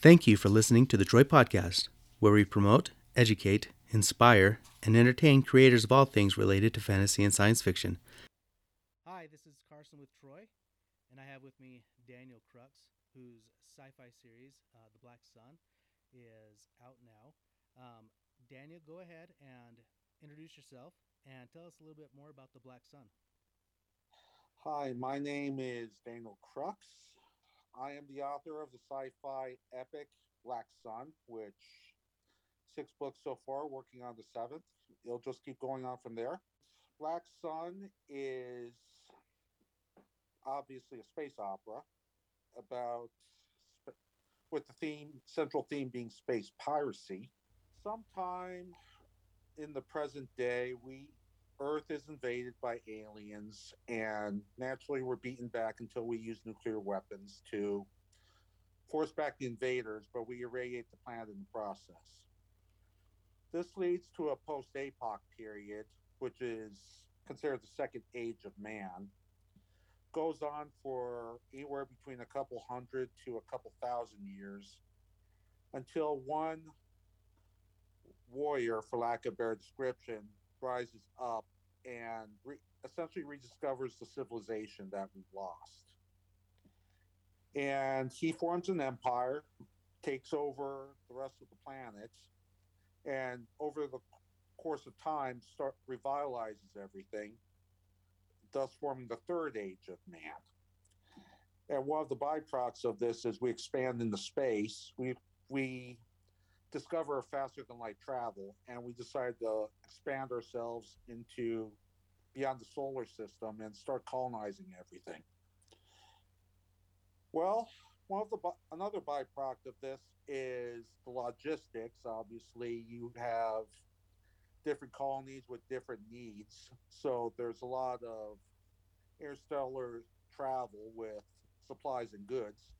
Thank you for listening to the Troy Podcast, where we promote, educate, inspire, and entertain creators of all things related to fantasy and science fiction. Hi, this is Carson with Troy, and I have with me Daniel Crux, whose sci-fi series, uh, The Black Sun, is out now. Um, Daniel, go ahead and introduce yourself and tell us a little bit more about The Black Sun. Hi, my name is Daniel Crux. I am the author of the sci-fi epic Black Sun, which six books so far, working on the seventh. It'll just keep going on from there. Black Sun is obviously a space opera about with the theme central theme being space piracy. Sometime in the present day, we Earth is invaded by aliens, and naturally, we're beaten back until we use nuclear weapons to force back the invaders, but we irradiate the planet in the process. This leads to a post APOC period, which is considered the second age of man. Goes on for anywhere between a couple hundred to a couple thousand years until one warrior, for lack of better description, rises up and re- essentially rediscovers the civilization that we lost. And he forms an empire, takes over the rest of the planet, and over the course of time, start revitalizes everything, thus forming the third age of man. And one of the byproducts of this is we expand into space. We we discover faster than light travel, and we decided to expand ourselves into beyond the solar system and start colonizing everything. Well, one of the another byproduct of this is the logistics. Obviously, you have different colonies with different needs, so there's a lot of interstellar travel with supplies and goods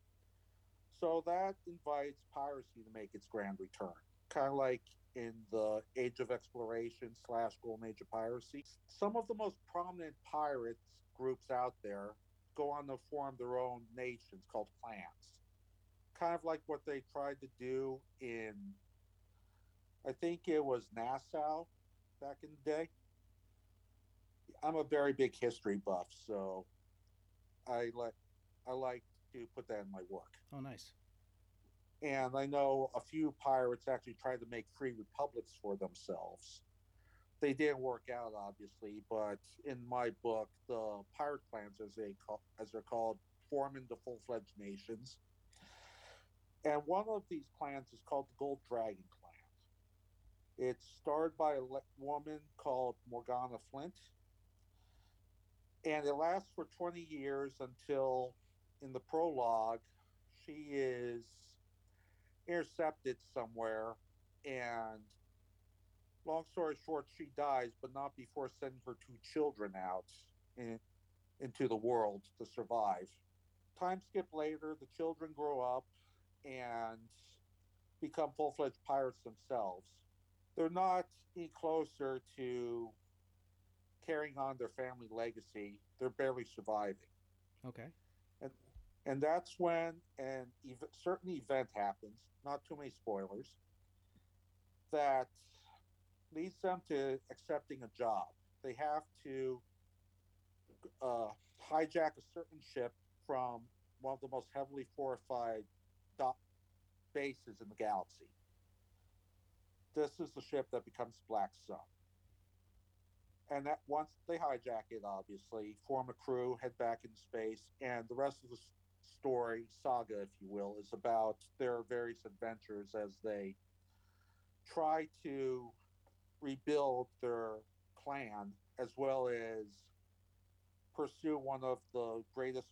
so that invites piracy to make its grand return, kind of like in the Age of Exploration slash Golden Age of Piracy. Some of the most prominent pirates groups out there go on to form their own nations called clans. Kind of like what they tried to do in, I think it was Nassau back in the day. I'm a very big history buff, so I like I like to put that in my work. Oh, nice. And I know a few pirates actually tried to make free republics for themselves. They didn't work out, obviously, but in my book, the pirate clans, as they call, as they're called, form into full-fledged nations. And one of these clans is called the Gold Dragon Clan. It's starred by a woman called Morgana Flint, and it lasts for 20 years until in the prologue, she is intercepted somewhere, and long story short, she dies, but not before sending her two children out in, into the world to survive. Time skip later, the children grow up and become full fledged pirates themselves. They're not any closer to carrying on their family legacy. They're barely surviving. Okay and that's when an ev- certain event happens not too many spoilers that leads them to accepting a job. They have to uh, hijack a certain ship from one of the most heavily fortified bases in the galaxy. This is the ship that becomes black sun. And that once they hijack it obviously form a crew head back into space and the rest of the story, saga, if you will, is about their various adventures as they try to rebuild their clan as well as pursue one of the greatest,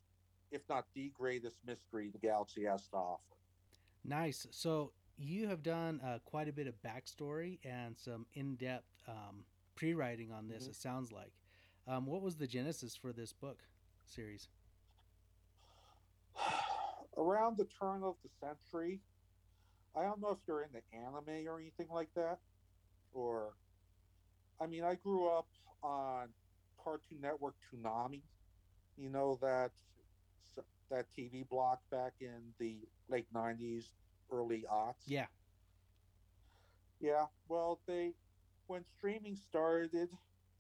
if not the greatest mystery the galaxy has to offer. Nice. So you have done uh, quite a bit of backstory and some in-depth um, pre-writing on this. Mm-hmm. It sounds like. Um, what was the genesis for this book series? Around the turn of the century, I don't know if you're into anime or anything like that, or I mean, I grew up on Cartoon Network Toonami. You know that that TV block back in the late '90s, early aughts. Yeah. Yeah. Well, they when streaming started,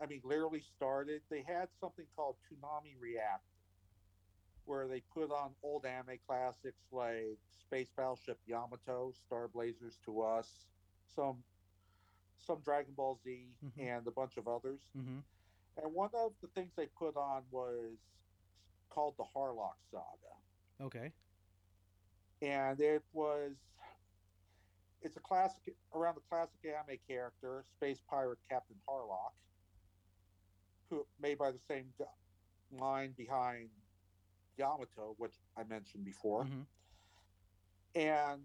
I mean, literally started, they had something called Toonami React, where they put on old anime classics like Space Battleship Yamato, Star Blazers to Us, some some Dragon Ball Z, Mhm. and a bunch of others. Mm-hmm. And one of the things they put on was called the Harlock Saga. Okay. and it was it's a classic around the classic anime character space pirate captain harlock who made by the same line behind yamato which i mentioned before. Hmm and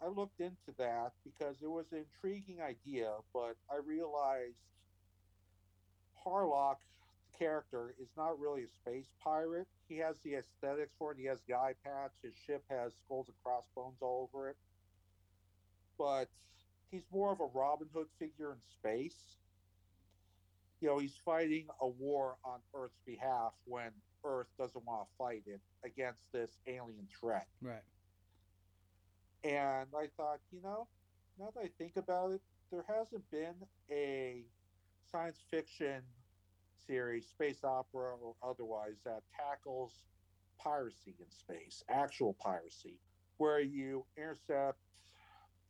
i looked into that because it was an intriguing idea but i realized harlock the character is not really a space pirate. He has the aesthetics for it. He has the eye patch. His ship has skulls and crossbones all over it. But he's more of a robin hood figure in space. You know he's fighting a war on earth's behalf when earth doesn't want to fight it against this alien threat Right. and I thought, you know, now that I think about it, there hasn't been a science fiction series, space opera or otherwise, that tackles piracy in space, actual piracy, where you intercept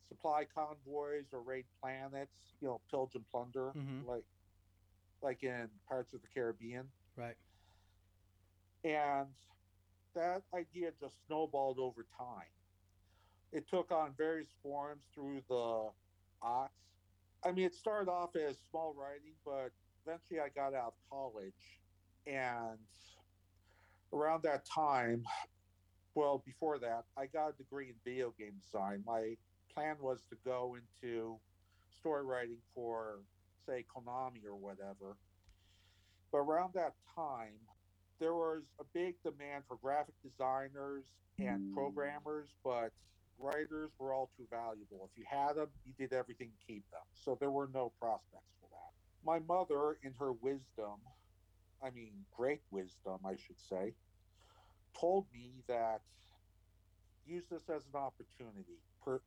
supply convoys or raid planets, you know, pillage and plunder, Mhm. like like in Pirates of the Caribbean Right. And that idea just snowballed over time. It took on various forms through the aughts. I mean, it started off as small writing, but eventually I got out of college. And around that time, well, before that, I got a degree in video game design. My plan was to go into story writing for, say, Konami or whatever. But around that time, there was a big demand for graphic designers and hmm. programmers, but writers were all too valuable. If you had them, you did everything to keep them. So there were no prospects for that. My mother, in her wisdom, I mean, great wisdom, I should say, told me that use this as an opportunity. Per,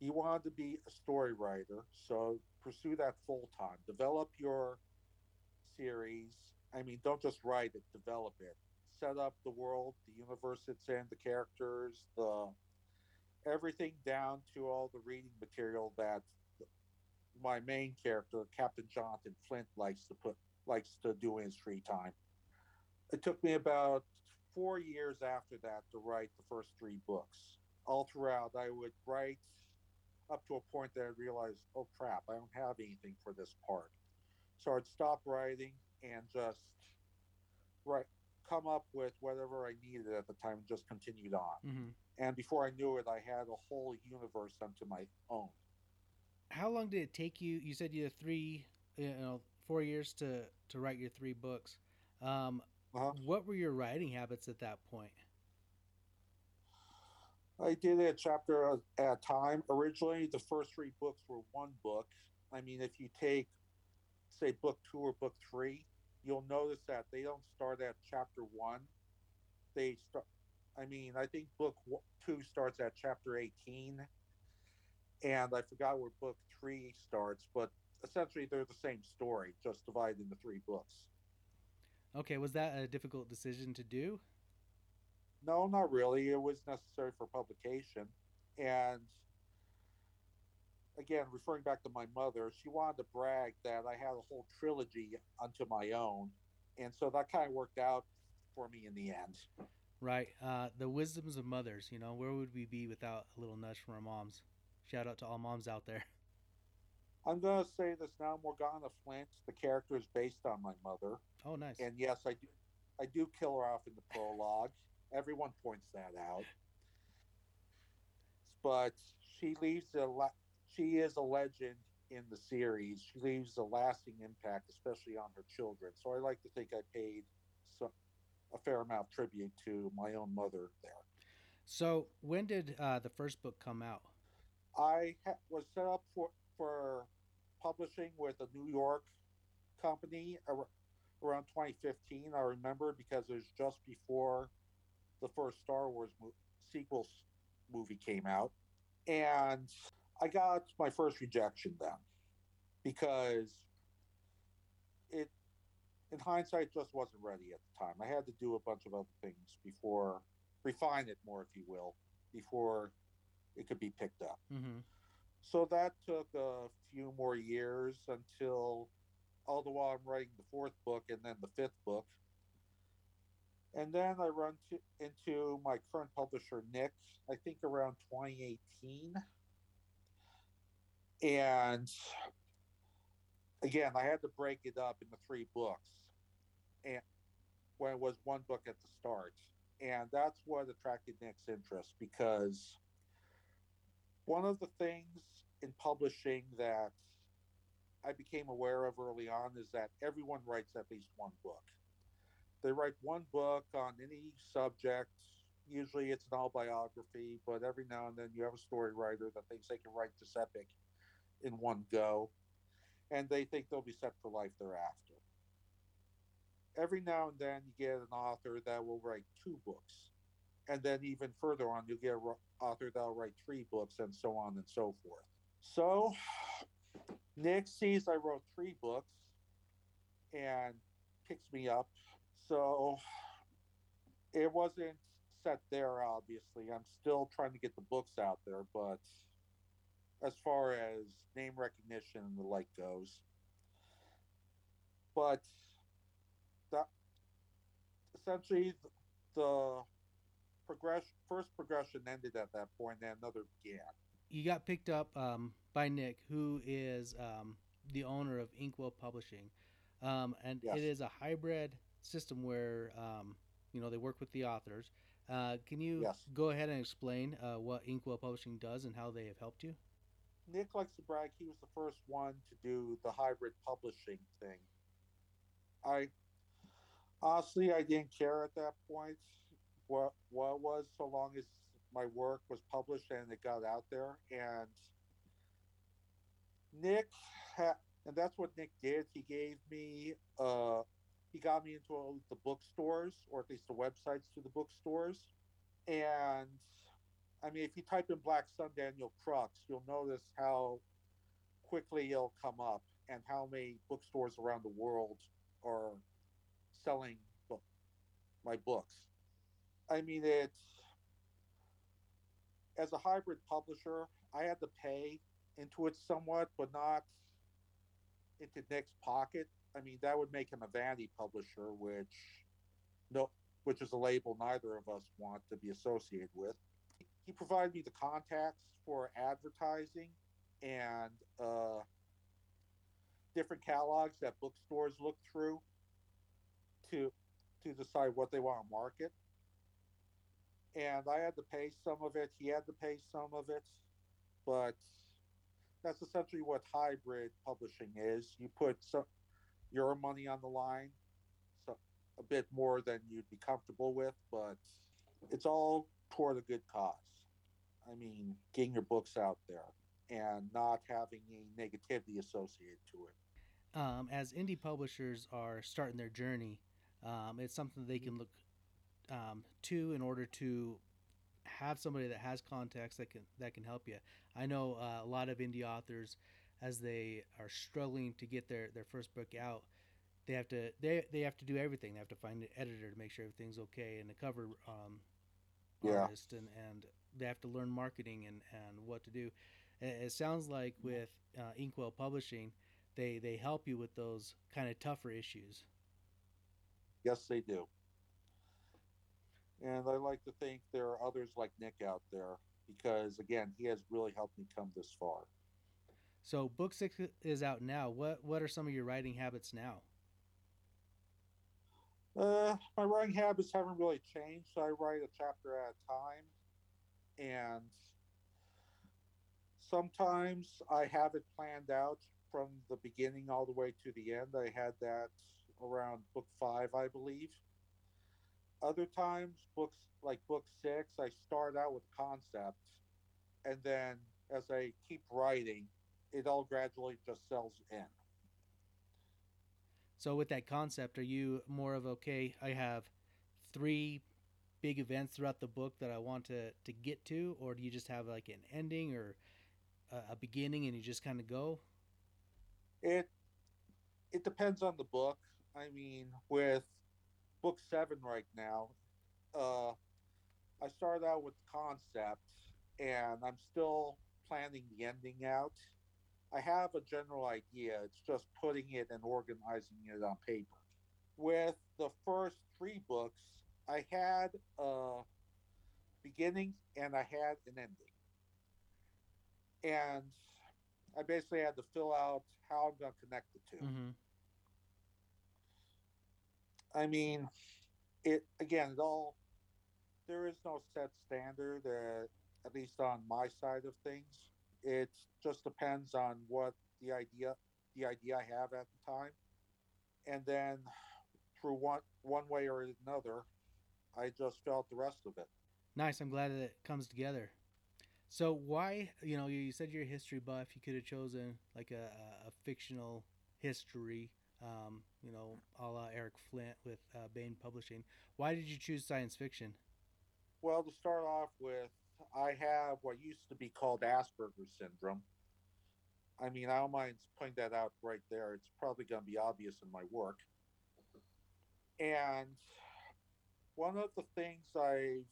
you wanted to be a story writer, so pursue that full time. Develop your series. I mean, don't just write it, develop it. Set up the world, the universe it's in, the characters, the everything down to all the reading material that my main character, Captain Jonathan Flint, likes to put likes to do in his free time. It took me about four years after that to write the first three books. All throughout, I would write up to a point that I realized, oh crap, I don't have anything for this part. So I'd stop writing and just write, come up with whatever I needed at the time, and just continued on. hmm And before I knew it, I had a whole universe unto my own. How long did it take you? You said you had three, you know, four years to to write your three books. Um, Uh-huh. What were your writing habits at that point? I did a chapter at a time. Originally, the first three books were one book. I mean, if you take, say, book two or book three, you'll notice that they don't start at chapter one. They start, I mean, I think book two starts at chapter 18, and I forgot where book three starts, but essentially they're the same story, just divided into three books. Okay, was that a difficult decision to do? No, not really. It was necessary for publication. And again, referring back to my mother, she wanted to brag that I had a whole trilogy unto my own. And so that kind of worked out for me in the end. Right. Uh, the wisdoms of mothers. You know, where would we be without a little nudge from our moms? Shout out to all moms out there. I'm going to say this now Morgana Flint, the character is based on my mother. Oh, nice. And yes, I do, I do kill her off in the prologue. Everyone points that out. But she leaves a la- she is a legend in the series. She leaves a lasting impact, especially on her children. So I like to think I paid some, a fair amount of tribute to my own mother there. So, when did uh, the first book come out? I ha- was set up for for publishing with a New York company ar- around 2015. I remember because it was just before the first Star Wars mo- sequel movie came out, And I got my first rejection then because it, in hindsight, just wasn't ready at the time. I had to do a bunch of other things before, refine it more, if you will, before it could be picked up. Mm-hmm. So that took a few more years until all the while I'm writing the fourth book and then the fifth book. And then I run to, into my current publisher, Nick, I think around 2018. And again, I had to break it up into three books. And when it was one book at the start. And that's what attracted Nick's interest because one of the things in publishing that I became aware of early on is that everyone writes at least one book. They write one book on any subject. Usually it's an autobiography, but every now and then you have a story writer that thinks they can write this epic in one go, and they think they'll be set for life thereafter. Every now and then you get an author that will write two books, and then even further on you get an author that'll write three books, and so on and so forth. So Nick sees I wrote three books and picks me up. So it wasn't set there, obviously. I'm still trying to get the books out there, but as far as name recognition and the like goes. But that essentially the progression first progression ended at that point and another began you got picked up um, by Nick, who is um, the owner of Inkwell Publishing, um, and yes. it is a hybrid system where um, you know they work with the authors. Uh, can you yes. go ahead and explain uh, what Inkwell Publishing does and how they have helped you? Nick likes to brag he was the first one to do the hybrid publishing thing. I honestly I didn't care at that point what what was so long as my work was published and it got out there. And Nick, ha- and that's what Nick did. He gave me, uh, he got me into all the bookstores, or at least the websites to the bookstores. And I mean, if you type in Black Sun Daniel Crux, you'll notice how quickly it'll come up and how many bookstores around the world are selling book, my books. I mean, it's as a hybrid publisher, I had to pay into it somewhat, but not into Nick's pocket. I mean, that would make him a vanity publisher, which no, which is a label neither of us want to be associated with. He provided me the contacts for advertising and uh, different catalogs that bookstores look through to to decide what they want to market and I had to pay some of it. He had to pay some of it, but that's essentially what hybrid publishing is. You put some your money on the line, so a bit more than you'd be comfortable with, but it's all toward a good cause. I mean, getting your books out there and not having any negativity associated to it. Um, as indie publishers are starting their journey, um, it's something they can look um, two in order to have somebody that has contacts that can that can help you. I know uh, a lot of indie authors as they are struggling to get their, their first book out, they have to they, they have to do everything. They have to find an editor to make sure everything's okay and a cover um, yeah. artist and, and they have to learn marketing and, and what to do. It, sounds like with uh, Inkwell Publishing, they they help you with those kind of tougher issues. Yes, they do. And I like to think there are others like Nick out there because, again, he has really helped me come this far. So, book six is out now. What What are some of your writing habits now? Uh, my writing habits haven't really changed. I write a chapter at a time, and sometimes I have it planned out from the beginning all the way to the end. I had that around book five, I believe. Other times, books like book six, I start out with concept, and then as I keep writing, it all gradually just sells in. So with that concept, are you more of okay? I have three big events throughout the book that I want to to get to, or do you just have like an ending or a, a beginning and you just kind of go? It it depends on the book. I mean, with book seven right now, uh, I started out with concept, and I'm still planning the ending out. I have a general idea. It's just putting it and organizing it on paper. With the first three books, I had a beginning and I had an ending. And I basically had to fill out how I'm going to connect the 2 Mm-hmm. I mean, it again, it all there is no set standard, uh, at least on my side of things. It just depends on what the idea the idea I have at the time, and then through one one way or another, I just felt the rest of it. Nice. I'm glad that it comes together. So why, you know, you said you're a history buff. You could have chosen like a, a, fictional history, um, you know, a la Eric Flint with uh, Baen Publishing. Why did you choose science fiction? Well, to start off with, I have what used to be called Asperger's syndrome. I mean, I don't mind pointing that out right there. It's probably going to be obvious in my work. And one of the things I've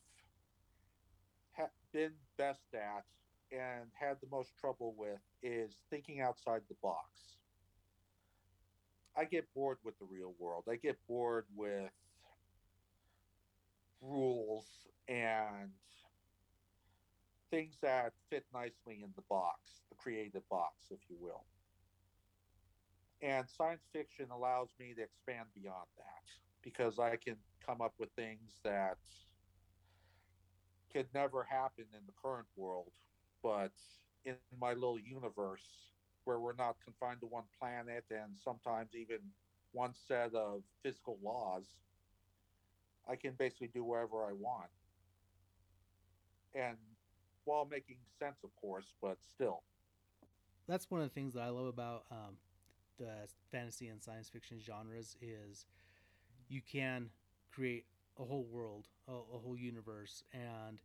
ha- been best at and had the most trouble with is thinking outside the box. I get bored with the real world. I get bored with rules and things that fit nicely in the box, the creative box, if you will. And science fiction allows me to expand beyond that because I can come up with things that could never happen in the current world, but in my little universe where we're not confined to one planet and sometimes even one set of physical laws, I can basically do whatever I want. And while making sense, of course, but still. That's one of the things that I love about um, the fantasy and science fiction genres is you can create a whole world, a, a whole universe, and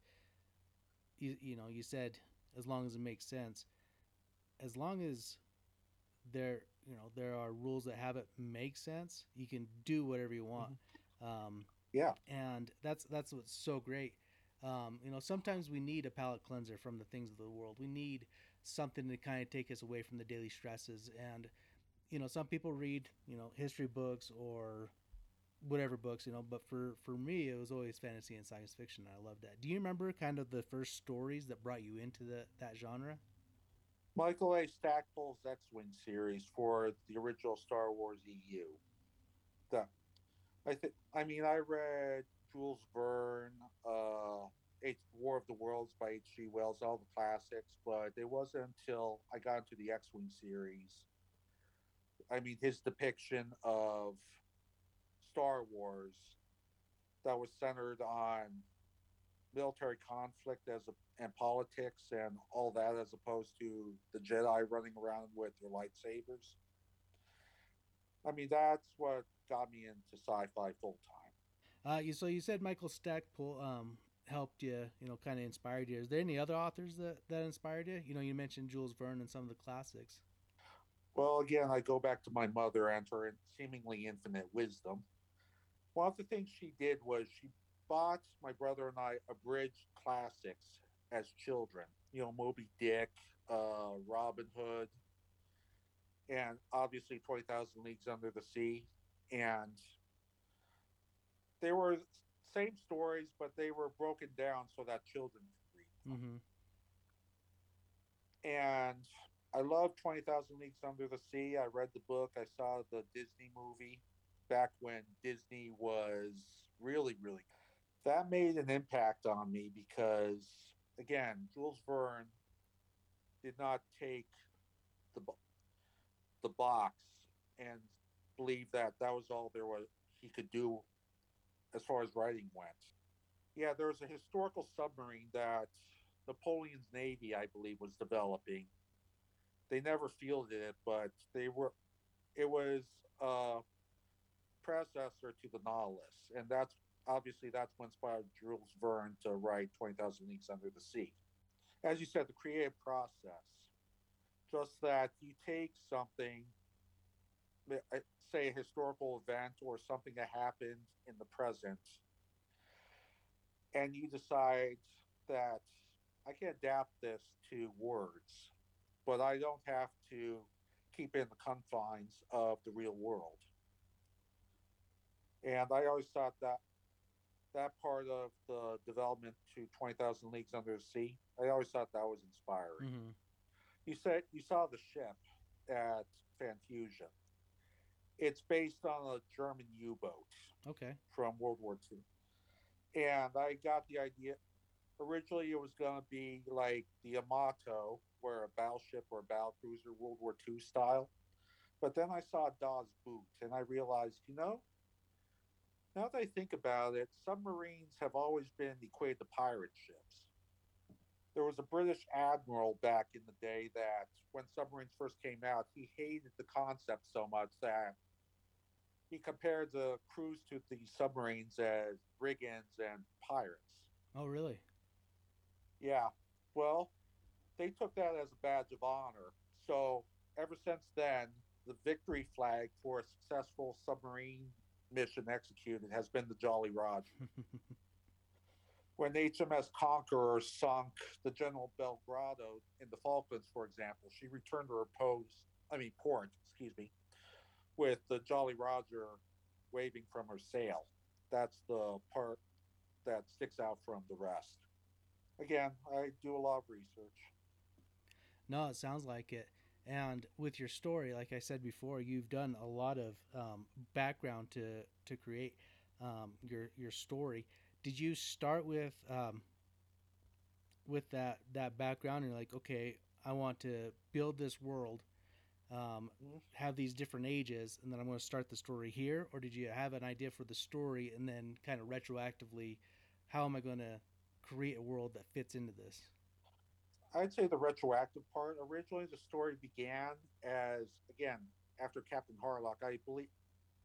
you, you know, you said as long as it makes sense, as long as there, you know, there are rules that have it make sense, you can do whatever you want. Um, Yeah. and that's that's what's so great. Um, you know, sometimes we need a palate cleanser from the things of the world. We need something to kind of take us away from the daily stresses. And you know, some people read you know history books or whatever books, you know. But for for me, it was always fantasy and science fiction. I loved that. Do you remember kind of the first stories that brought you into the that genre? Michael A. Stackpole's X-wing series for the original Star Wars EU. The, I think. I mean, I read Jules War of the Worlds by H.G. Wells, all the classics, but it wasn't until I got into the X-wing series. I mean, his depiction of Star Wars that was centered on military conflict as a, and politics and all that as opposed to the Jedi running around with their lightsabers. I mean, that's what got me into sci-fi full time. Uh, you so you said Michael Stackpole um, helped you, you know, kind of inspired you. Is there any other authors that that inspired you? You know, you mentioned Jules Verne and some of the classics. Well, again, I go back to my mother and her seemingly infinite wisdom. One of the things she did was she bought my brother and I abridged classics as children. You know, Moby Dick, uh, Robin Hood, and obviously 20,000 Leagues Under the Sea. And they were same stories, but they were broken down so that children could read. them. Mm-hmm. And I love 20,000 Leagues Under the Sea. I read the book, I saw the Disney movie back when Disney was really, really that made an impact on me because again, Jules Verne did not take the the box and believe that that was all there was he could do as far as writing went. Yeah, there was a historical submarine that Napoleon's navy, I believe, was developing. They never fielded it, but they were. It was a predecessor to the Nautilus, and that's obviously that's what inspired Jules Verne to write 20,000 Leagues Under the Sea. As you said, the creative process, just that you take something, say a historical event or something that happened in the present, and you decide that I can adapt this to words, but I don't have to keep in the confines of the real world. And I always thought that that part of the development to 20,000 Leagues Under the Sea, I always thought that was inspiring. Mm-hmm. You said you saw the ship at Fan Fusion. It's based on a German U boat. Okay. From World War II. And I got the idea. Originally, it was going to be like the Yamato, where a battleship or a battle cruiser, World War II style. But then I saw Das Boot, and I realized, you know, now that I think about it, submarines have always been equated to pirate ships. There was a British admiral back in the day that, when submarines first came out, he hated the concept so much that he compared the crews to the submarines as brigands and pirates. Oh, really? Yeah. Well, they took that as a badge of honor. So ever since then, the victory flag for a successful submarine mission executed has been the Jolly Roger. when HMS Conqueror sunk the General Belgrano in the Falklands, for example, she returned to her post, I mean, port, excuse me, with the Jolly Roger waving from her sail. That's the part that sticks out from the rest. Again, I do a lot of research. No, it sounds like it. And with your story, like I said before, you've done a lot of um, background to to create um, your your story. Did you start with um, with that that background? And you're like, okay, I want to build this world, um, have these different ages, and then I'm going to start the story here. Or did you have an idea for the story and then kind of retroactively, how am I going to create a world that fits into this? I'd say the retroactive part. Originally, the story began as again after Captain Harlock. I believe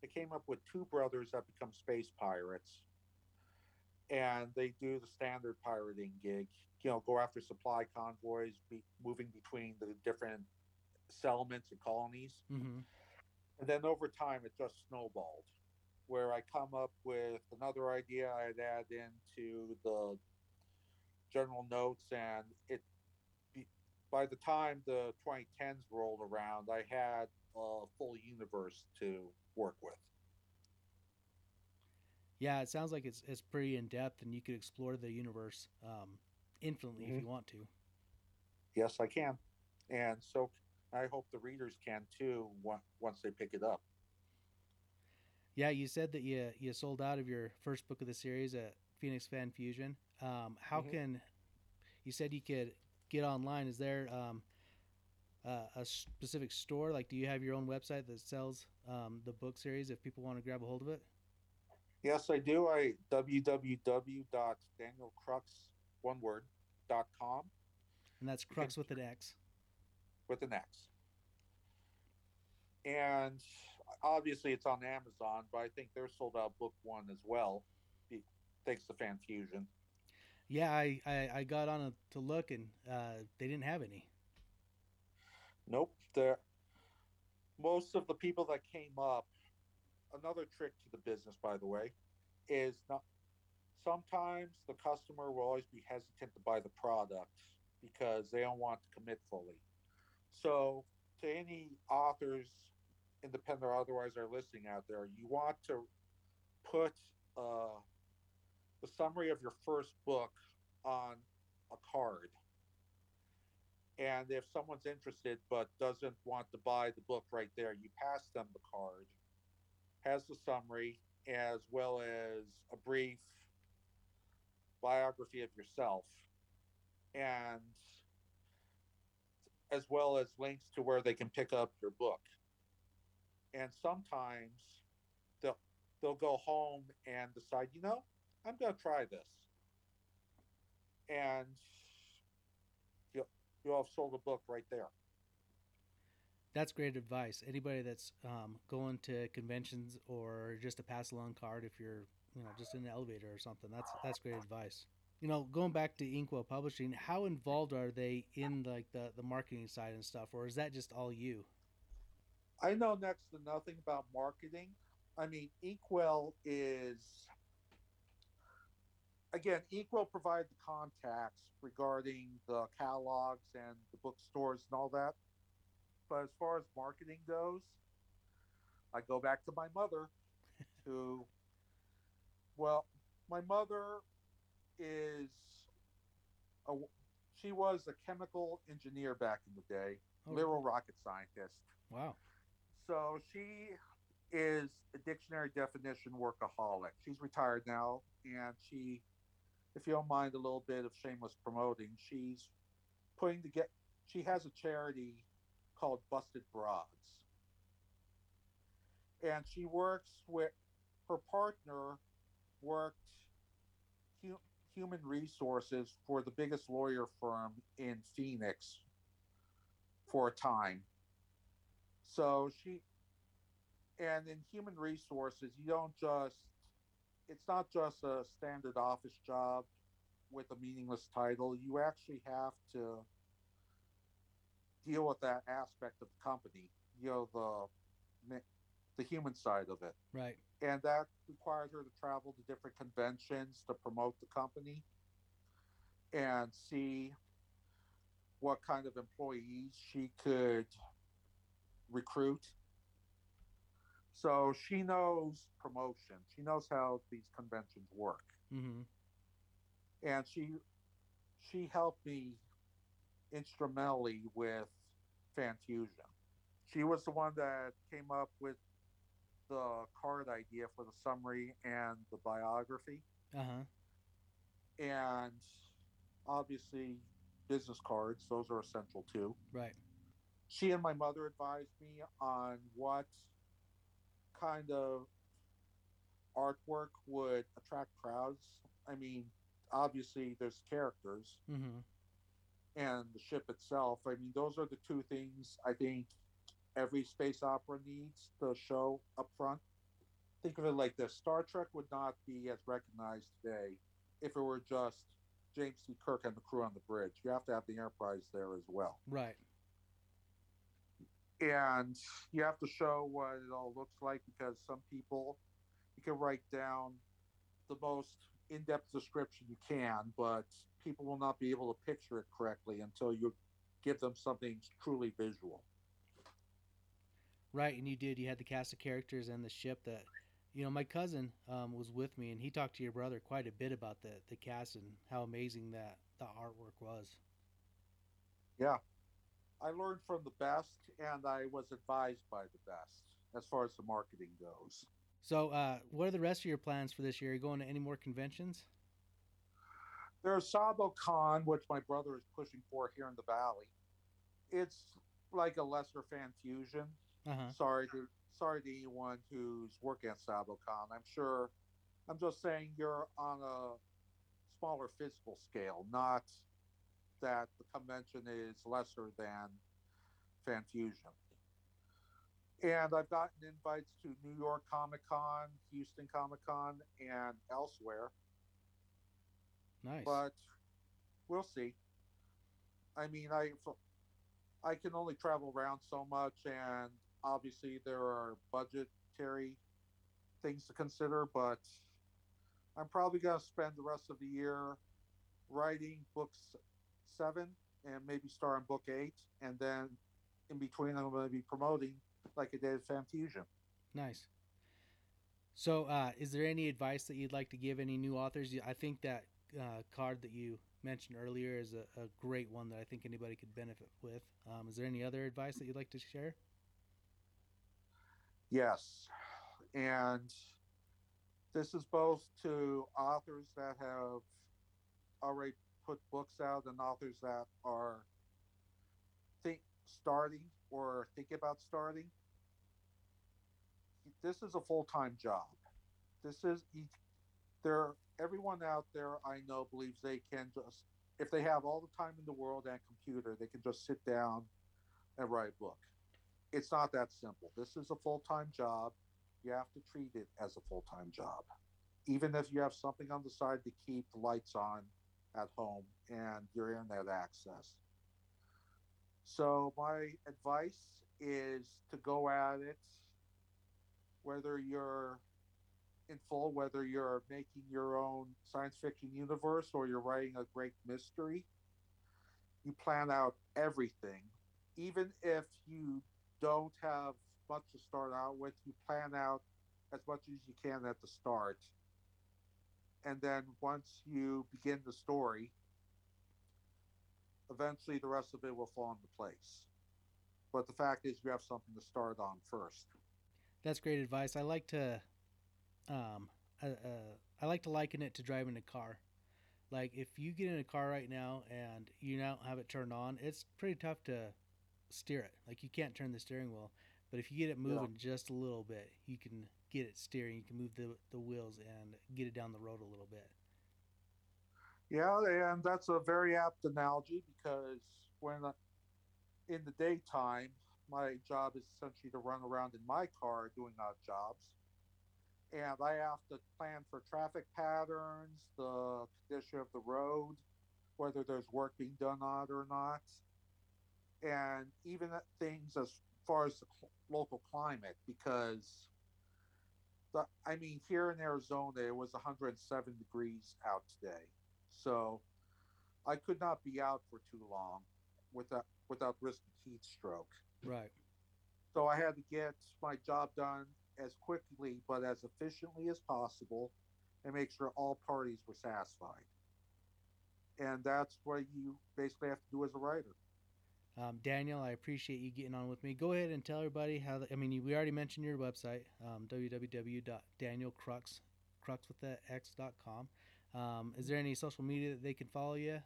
they came up with two brothers that become space pirates, and they do the standard pirating gig. You know, go after supply convoys, be moving between the different settlements and colonies. Mm-hmm. And then over time, it just snowballed. Where I come up with another idea, I'd add into the general notes, and it by the time the 2010s rolled around, I had a full universe to work with. Yeah, it sounds like it's it's pretty in depth, and you could explore the universe um, infinitely mm-hmm. if you want to. Yes, I can, and so I hope the readers can too once they pick it up. Yeah, you said that you you sold out of your first book of the series at Phoenix Fan Fusion. Um, how mm-hmm. can you said you could get online, is there um, uh, a specific store? Like, do you have your own website that sells um, the book series if people want to grab a hold of it? Yes, I do. I www.danielcrux one word dot com. And that's Crux with an X. With an X. And obviously it's on Amazon, but I think they're sold out book one as well, thanks to Fan Fusion. Yeah, I, I, I got on a, to look and uh, they didn't have any. Nope. There, most of the people that came up. Another trick to the business, by the way, is not. Sometimes the customer will always be hesitant to buy the product because they don't want to commit fully. So, to any authors, independent or otherwise, are listening out there, you want to put uh, the summary of your first book on a card. And if someone's interested but doesn't want to buy the book right there, you pass them the card, has the summary, as well as a brief biography of yourself, and as well as links to where they can pick up your book. And sometimes they'll they'll go home and decide, you know, I'm going to try this. And you, you have sold a book right there. That's great advice. Anybody that's um, going to conventions or just a pass along card, if you're you know just in the elevator or something. That's that's great advice. You know, going back to Inkwell Publishing, how involved are they in like the the marketing side and stuff, or is that just all you? I know next to nothing about marketing. I mean, Inkwell is again, Inkwell provide the contacts regarding the catalogs and the bookstores and all that. But as far as marketing goes, I go back to my mother, who, well, my mother is a, she was a chemical engineer back in the day, Oh, literal rocket scientist. Wow. So she is a dictionary definition workaholic. She's retired now, and she, if you don't mind a little bit of shameless promoting, she's putting to get. She has a charity called Busted Broads, and she works with her partner. Worked hu- human resources for the biggest lawyer firm in Phoenix for a time. So she, and in human resources, you don't just, it's not just a standard office job with a meaningless title. You actually have to deal with that aspect of the company, you know, the, the human side of it. Right. And that requires her to travel to different conventions to promote the company and see what kind of employees she could recruit. So she knows promotion. She knows how these conventions work. Mm-hmm. And she she helped me instrumentally with Fan Fusion. She was the one that came up with the card idea for the summary and the biography. Uh huh. And obviously business cards, those are essential too. Right. she and my mother advised me on what kind of artwork would attract crowds. I mean, obviously there's characters Mm-hmm. And the ship itself. I mean, those are the two things I think every space opera needs to show up front. Think of it like this Star Trek would not be as recognized today if it were just James T. Kirk and the crew on the bridge. You have to have the Enterprise there as well. Right. and you have to show what it all looks like because some people you can write down the most in-depth description you can but people will not be able to picture it correctly until you give them something truly visual Right, and you did. You had the cast of characters and the ship that, you know, my cousin um, was with me, and he talked to your brother quite a bit about the the cast and how amazing that the artwork was. yeah i learned from the best and i was advised by the best as far as the marketing goes So, uh, what are the rest of your plans for this year? Are you going to any more conventions? There's Sabo Con, which my brother is pushing for here in the valley. It's like a lesser fan fusion. Uh huh. Sorry to sorry to anyone who's working at SaboCon. I'm sure. I'm just saying you're on a smaller physical scale, not that the convention is lesser than Fan Fusion. And I've gotten invites to New York Comic Con, Houston Comic Con, and elsewhere Nice. but we'll see. I mean, I I can only travel around so much, and obviously there are budgetary things to consider. But I'm probably going to spend the rest of the year writing books seven and maybe start on book eight, and then in between I'm going to be promoting like I did at Fan Fusion. Nice. So, uh, is there any advice that you'd like to give any new authors? I think that uh, card that you mentioned earlier is a, a great one that I think anybody could benefit with. Um, is there any other advice that you'd like to share? Yes. And this is both to authors that have already put books out and authors that are think starting or thinking about starting. This is a full-time job. This is there everyone out there I know believes they can just if they have all the time in the world and computer, they can just sit down and write a book it's not that simple. This is a full time job. You have to treat it as a full time job. even if you have something on the side to keep the lights on at home and your internet access. So, my advice is to go at it, whether you're in full, whether you're making your own science fiction universe or you're writing a great mystery. You plan out everything. Even if you don't have much to start out with, you plan out as much as you can at the start. And then once you begin the story, eventually the rest of it will fall into place. But the fact is, you have something to start on first. That's great advice. I like to, um, uh, uh, I like to liken it to driving a car. Like if you get in a car right now and you don't have it turned on, it's pretty tough to steer it. Like you can't turn the steering wheel, but if you get it moving yeah. just a little bit, you can get it steering. You can move the the wheels and get it down the road a little bit. Yeah, and that's a very apt analogy because when in the daytime, my job is essentially to run around in my car doing odd jobs. And I have to plan for traffic patterns, the condition of the road, whether there's work being done on it or not, and even things as far as the local climate, because the, I mean, here in Arizona, it was 107 degrees out today. So I could not be out for too long without without risking heat stroke. Right. So I had to get my job done as quickly but as efficiently as possible and make sure all parties were satisfied. And that's what you basically have to do as a writer. Um, Daniel, I appreciate you getting on with me. Go ahead and tell everybody how. The, I mean, we already mentioned your website, um, www.danielcrux, crux with the x.com. Um, is there any social media that they can follow you?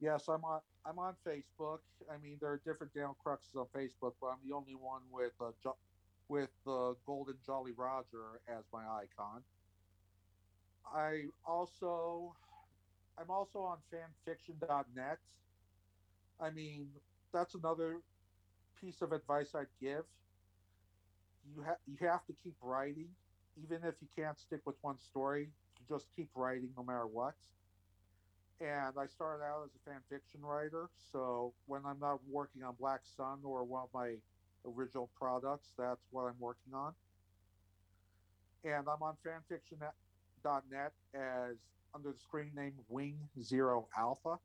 Yes, I'm on. I'm on Facebook. I mean, there are different Daniel Cruxes on Facebook, but I'm the only one with a with the golden Jolly Roger as my icon. I also, I'm also on fanfiction.net. I mean, that's another piece of advice I'd give. You have you have to keep writing, even if you can't stick with one story. You just keep writing no matter what and I started out as a fan fiction writer. So when I'm not working on Black Sun or one of my original products, that's what I'm working on. And I'm on fanfiction.net as under the screen name Wing Zero Alpha.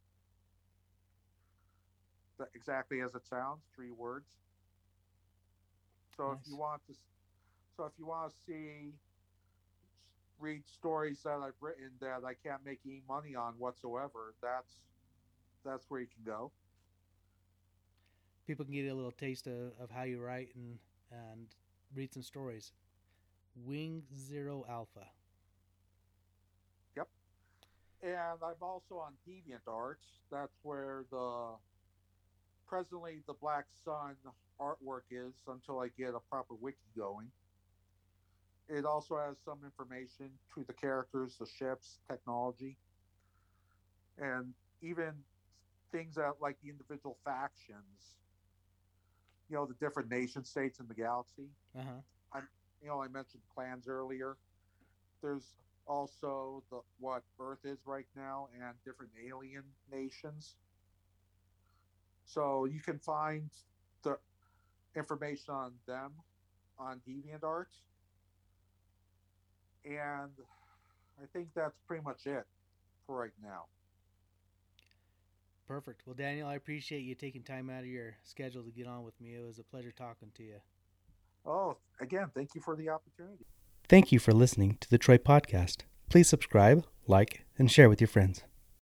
Exactly as it sounds, three words. So nice. if you want to, so if you want to see read stories that I've written that I can't make any money on whatsoever, that's that's where you can go. People can get a little taste of, of how you write and and read some stories. Wing Zero Alpha. Yep. And I'm also on Deviant Arts. That's where the presently the Black Sun artwork is until I get a proper wiki going. It also has some information to the characters, the ships, technology, and even things that like the individual factions. You know, the different nation states in the galaxy. Uh-huh. I, you know, I mentioned clans earlier. There's also the what Earth is right now and different alien nations. So you can find the information on them on DeviantArt and I think that's pretty much it for right now. Perfect. Well, Daniel, I appreciate you taking time out of your schedule to get on with me. It was a pleasure talking to you. Oh, again, thank you for the opportunity. Thank you for listening to the Troy Podcast. Please subscribe, like, and share with your friends.